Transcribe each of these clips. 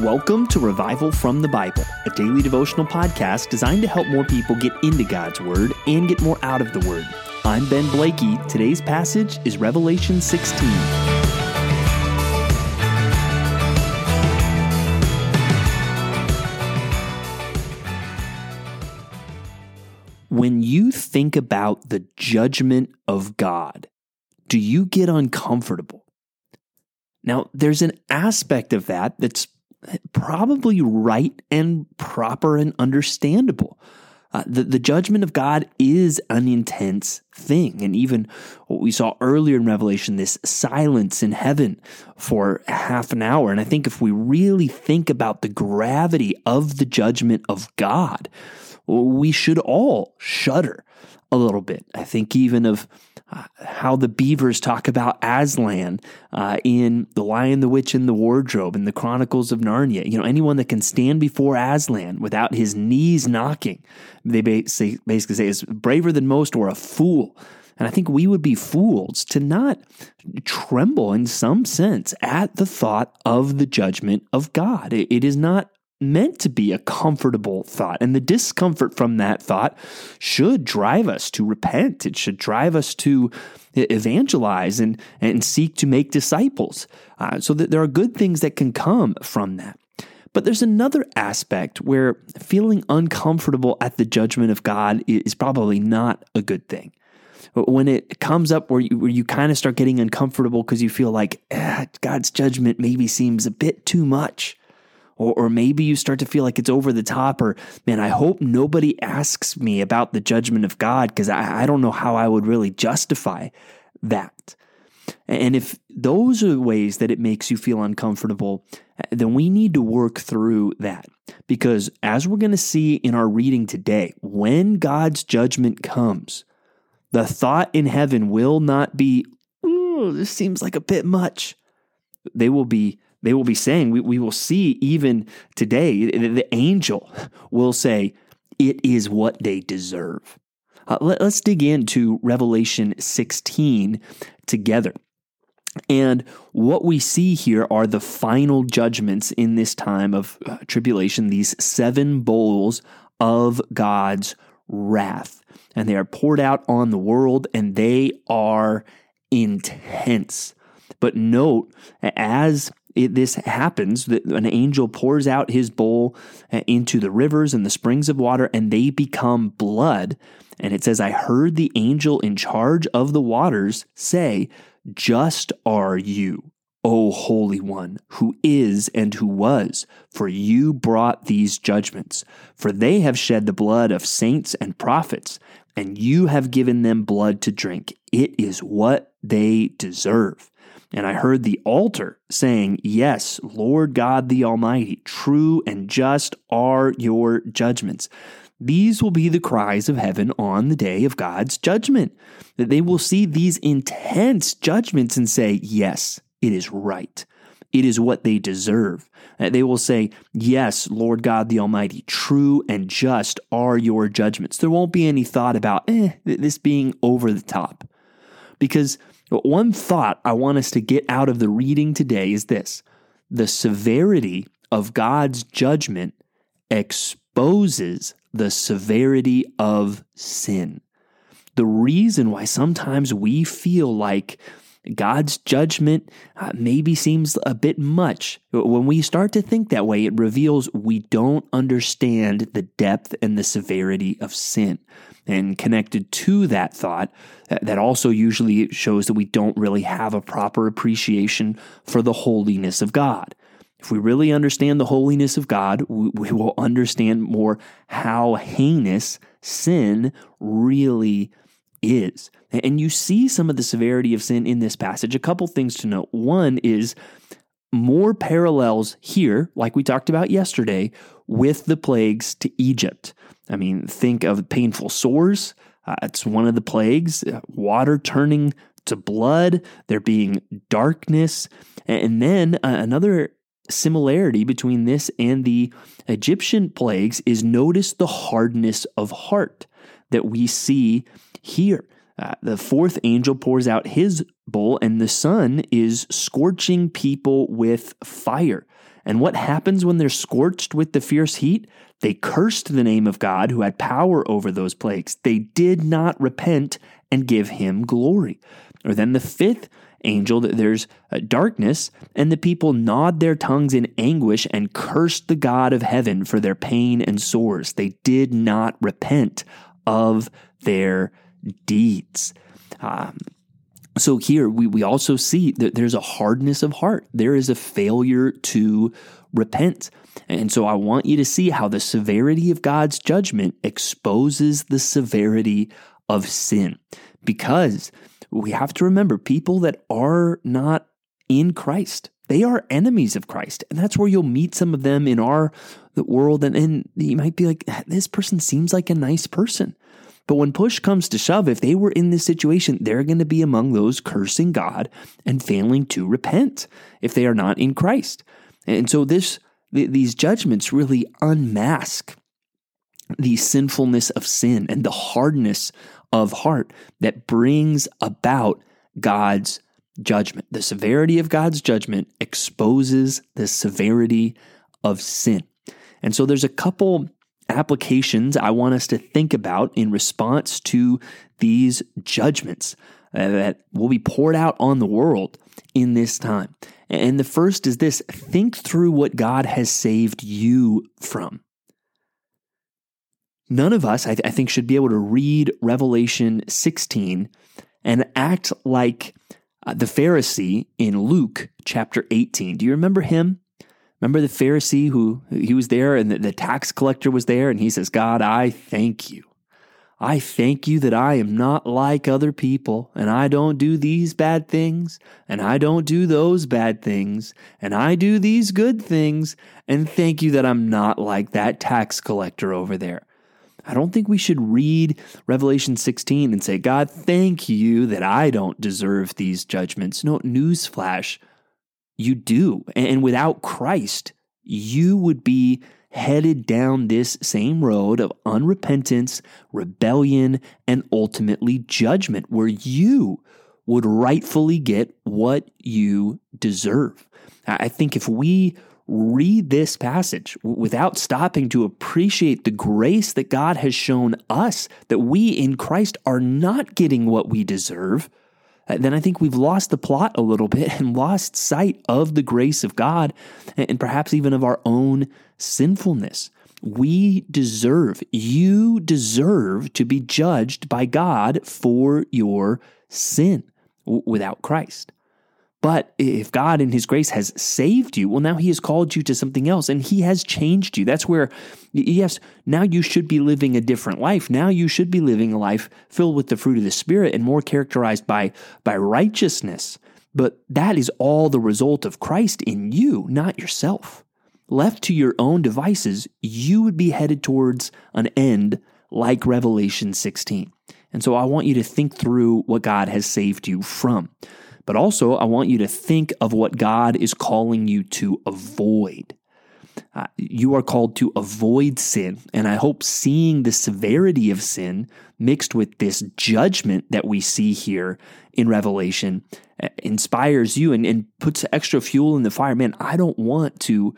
Welcome to Revival from the Bible, a daily devotional podcast designed to help more people get into God's Word and get more out of the Word. I'm Ben Blakey. Today's passage is Revelation 16. When you think about the judgment of God, do you get uncomfortable? Now, there's an aspect of that that's probably right and proper and understandable. Uh, the, the judgment of God is an intense thing. And even what we saw earlier in Revelation, this silence in heaven for half an hour. And I think if we really think about the gravity of the judgment of God, we should all shudder a little bit. I think even of how the beavers talk about Aslan uh, in The Lion, the Witch, and the Wardrobe in the Chronicles of Narnia. You know, anyone that can stand before Aslan without his knees knocking, they basically say is braver than most or a fool. And I think we would be fools to not tremble in some sense at the thought of the judgment of God. it is not meant to be a comfortable thought. And the discomfort from that thought should drive us to repent. It should drive us to evangelize and, and seek to make disciples. Uh, so that there are good things that can come from that. But there's another aspect where feeling uncomfortable at the judgment of God is probably not a good thing. When it comes up where you, where you kind of start getting uncomfortable because you feel like eh, God's judgment maybe seems a bit too much, or, or maybe you start to feel like it's over the top, or man, I hope nobody asks me about the judgment of God because I, I don't know how I would really justify that. And if those are the ways that it makes you feel uncomfortable, eh, then we need to work through that. Because as we're going to see in our reading today, when God's judgment comes, the thought in heaven will not be, ooh, this seems like a bit much. They will be, they will be saying, we, we will see even today, the angel will say, it is what they deserve. Uh, let, us dig into Revelation 16 together. And what we see here are the final judgments in this time of uh, tribulation, these seven bowls of God's wrath. And they are poured out on the world, and they are intense. But note, as it, this happens, that an angel pours out his bowl uh, into the rivers and the springs of water, and they become blood. And it says, I heard the angel in charge of the waters say, Just are you, O Holy One, who is and who was, for you brought these judgments. For they have shed the blood of saints and prophets, and you have given them blood to drink. It is what they deserve. And I heard the altar saying, Yes, Lord God the Almighty, true and just are your judgments. These will be the cries of heaven on the day of God's judgment. That they will see these intense judgments and say, Yes, it is right. It is what they deserve. They will say, Yes, Lord God the Almighty, true and just are your judgments. There won't be any thought about eh, this being over the top. Because one thought I want us to get out of the reading today is this the severity of God's judgment exposes the severity of sin. The reason why sometimes we feel like God's judgment uh, maybe seems a bit much. When we start to think that way, it reveals we don't understand the depth and the severity of sin. And connected to that thought, that also usually shows that we don't really have a proper appreciation for the holiness of God. If we really understand the holiness of God, we will understand more how heinous sin really is. And you see some of the severity of sin in this passage. A couple things to note. One is more parallels here, like we talked about yesterday, with the plagues to Egypt. I mean, think of painful sores. Uh, it's one of the plagues, uh, water turning to blood, there being darkness. And then uh, another similarity between this and the Egyptian plagues is notice the hardness of heart that we see here. Uh, the fourth angel pours out his bowl, and the sun is scorching people with fire. And what happens when they're scorched with the fierce heat? They cursed the name of God who had power over those plagues. They did not repent and give him glory. Or then the fifth angel, that there's darkness, and the people gnawed their tongues in anguish and cursed the God of heaven for their pain and sores. They did not repent of their deeds. Um, so here we, we also see that there's a hardness of heart. There is a failure to repent. And so I want you to see how the severity of God's judgment exposes the severity of sin. Because we have to remember people that are not in Christ, they are enemies of Christ. And that's where you'll meet some of them in our world. And, and you might be like, this person seems like a nice person. But when push comes to shove, if they were in this situation, they're going to be among those cursing God and failing to repent if they are not in Christ. And so this these judgments really unmask the sinfulness of sin and the hardness of heart that brings about God's judgment. The severity of God's judgment exposes the severity of sin. And so there's a couple applications I want us to think about in response to these judgments uh, that will be poured out on the world in this time. And the first is this think through what God has saved you from. None of us, I, th- I think, should be able to read Revelation 16 and act like uh, the Pharisee in Luke chapter 18. Do you remember him? Remember the Pharisee who he was there and the, the tax collector was there and he says, God, I thank you. I thank you that I am not like other people and I don't do these bad things and I don't do those bad things and I do these good things and thank you that I'm not like that tax collector over there. I don't think we should read Revelation 16 and say, God, thank you that I don't deserve these judgments. No, newsflash you do. And without Christ, you would be headed down this same road of unrepentance, rebellion, and ultimately judgment, where you would rightfully get what you deserve. I think if we read this passage without stopping to appreciate the grace that God has shown us, that we in Christ are not getting what we deserve, uh, then I think we've lost the plot a little bit and lost sight of the grace of God and perhaps even of our own sinfulness. We deserve, you deserve to be judged by God for your sin without Christ. But if God in His grace has saved you, well, now He has called you to something else and He has changed you. That's where, yes, now you should be living a different life. Now you should be living a life filled with the fruit of the Spirit and more characterized by, by righteousness. But that is all the result of Christ in you, not yourself. Left to your own devices, you would be headed towards an end like Revelation 16. And so I want you to think through what God has saved you from. But also, I want you to think of what God is calling you to avoid. Uh, you are called to avoid sin. And I hope seeing the severity of sin mixed with this judgment that we see here in Revelation uh, inspires you and, and puts extra fuel in the fire. Man, I don't want to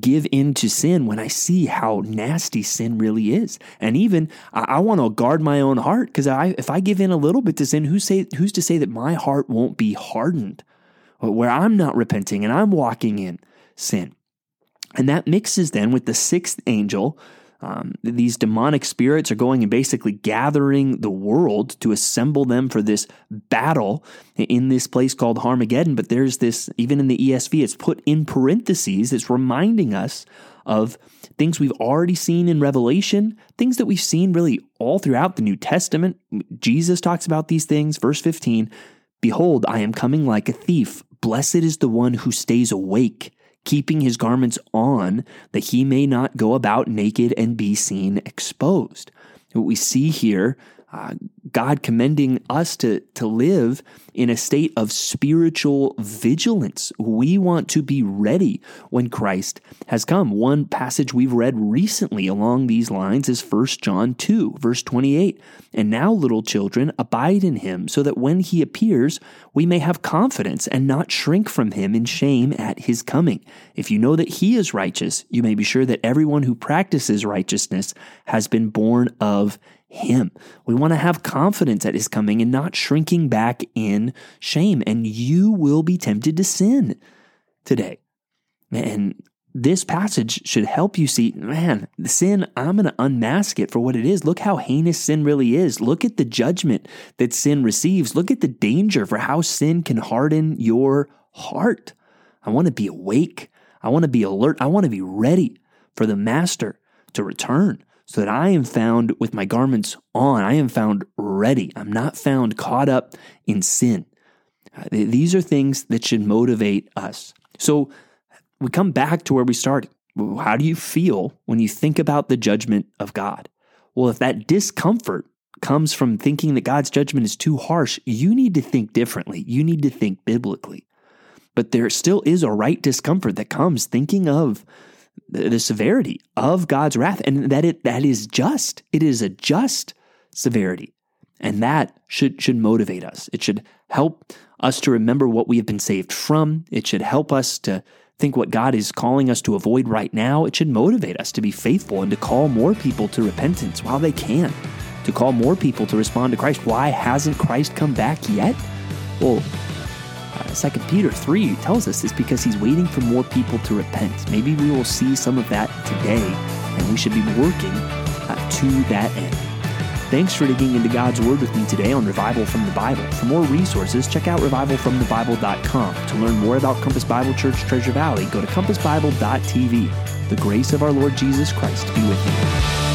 give in to sin when I see how nasty sin really is. And even I, I want to guard my own heart because I, if I give in a little bit to sin, who's, say, who's to say that my heart won't be hardened where I'm not repenting and I'm walking in sin? And that mixes then with the sixth angel um, these demonic spirits are going and basically gathering the world to assemble them for this battle in this place called Armageddon. But there's this, even in the ESV, it's put in parentheses, it's reminding us of things we've already seen in Revelation, things that we've seen really all throughout the New Testament. Jesus talks about these things. Verse 15 Behold, I am coming like a thief. Blessed is the one who stays awake keeping his garments on, that he may not go about naked and be seen exposed. What we see here God commending us to, to live in a state of spiritual vigilance. We want to be ready when Christ has come. One passage we've read recently along these lines is 1 John 2, verse 28. And now, little children, abide in him, so that when he appears, we may have confidence and not shrink from him in shame at his coming. If you know that he is righteous, you may be sure that everyone who practices righteousness has been born of him. We want to have confidence at His coming and not shrinking back in shame. And you will be tempted to sin today. And this passage should help you see, man, the sin, I'm going to unmask it for what it is. Look how heinous sin really is. Look at the judgment that sin receives. Look at the danger for how sin can harden your heart. I want to be awake. I want to be alert. I want to be ready for the master to return so that I am found with my garments on. I am found ready. I'm not found caught up in sin. Uh, these are things that should motivate us. So we come back to where we started. How do you feel when you think about the judgment of God? Well, if that discomfort comes from thinking that God's judgment is too harsh, you need to think differently. You need to think biblically. But there still is a right discomfort that comes thinking of the severity of God's wrath and that it that is just. It is a just severity. And that should should motivate us. It should help us to remember what we have been saved from. It should help us to think what God is calling us to avoid right now. It should motivate us to be faithful and to call more people to repentance while they can, to call more people to respond to Christ. Why hasn't Christ come back yet? Well, Second Peter 3 tells us is because he's waiting for more people to repent. Maybe we will see some of that today, and we should be working uh, to that end. Thanks for digging into God's Word with me today on Revival from the Bible. For more resources, check out revivalfromthebible.com. To learn more about Compass Bible Church Treasure Valley, go to compassbible.tv. The grace of our Lord Jesus Christ be with you.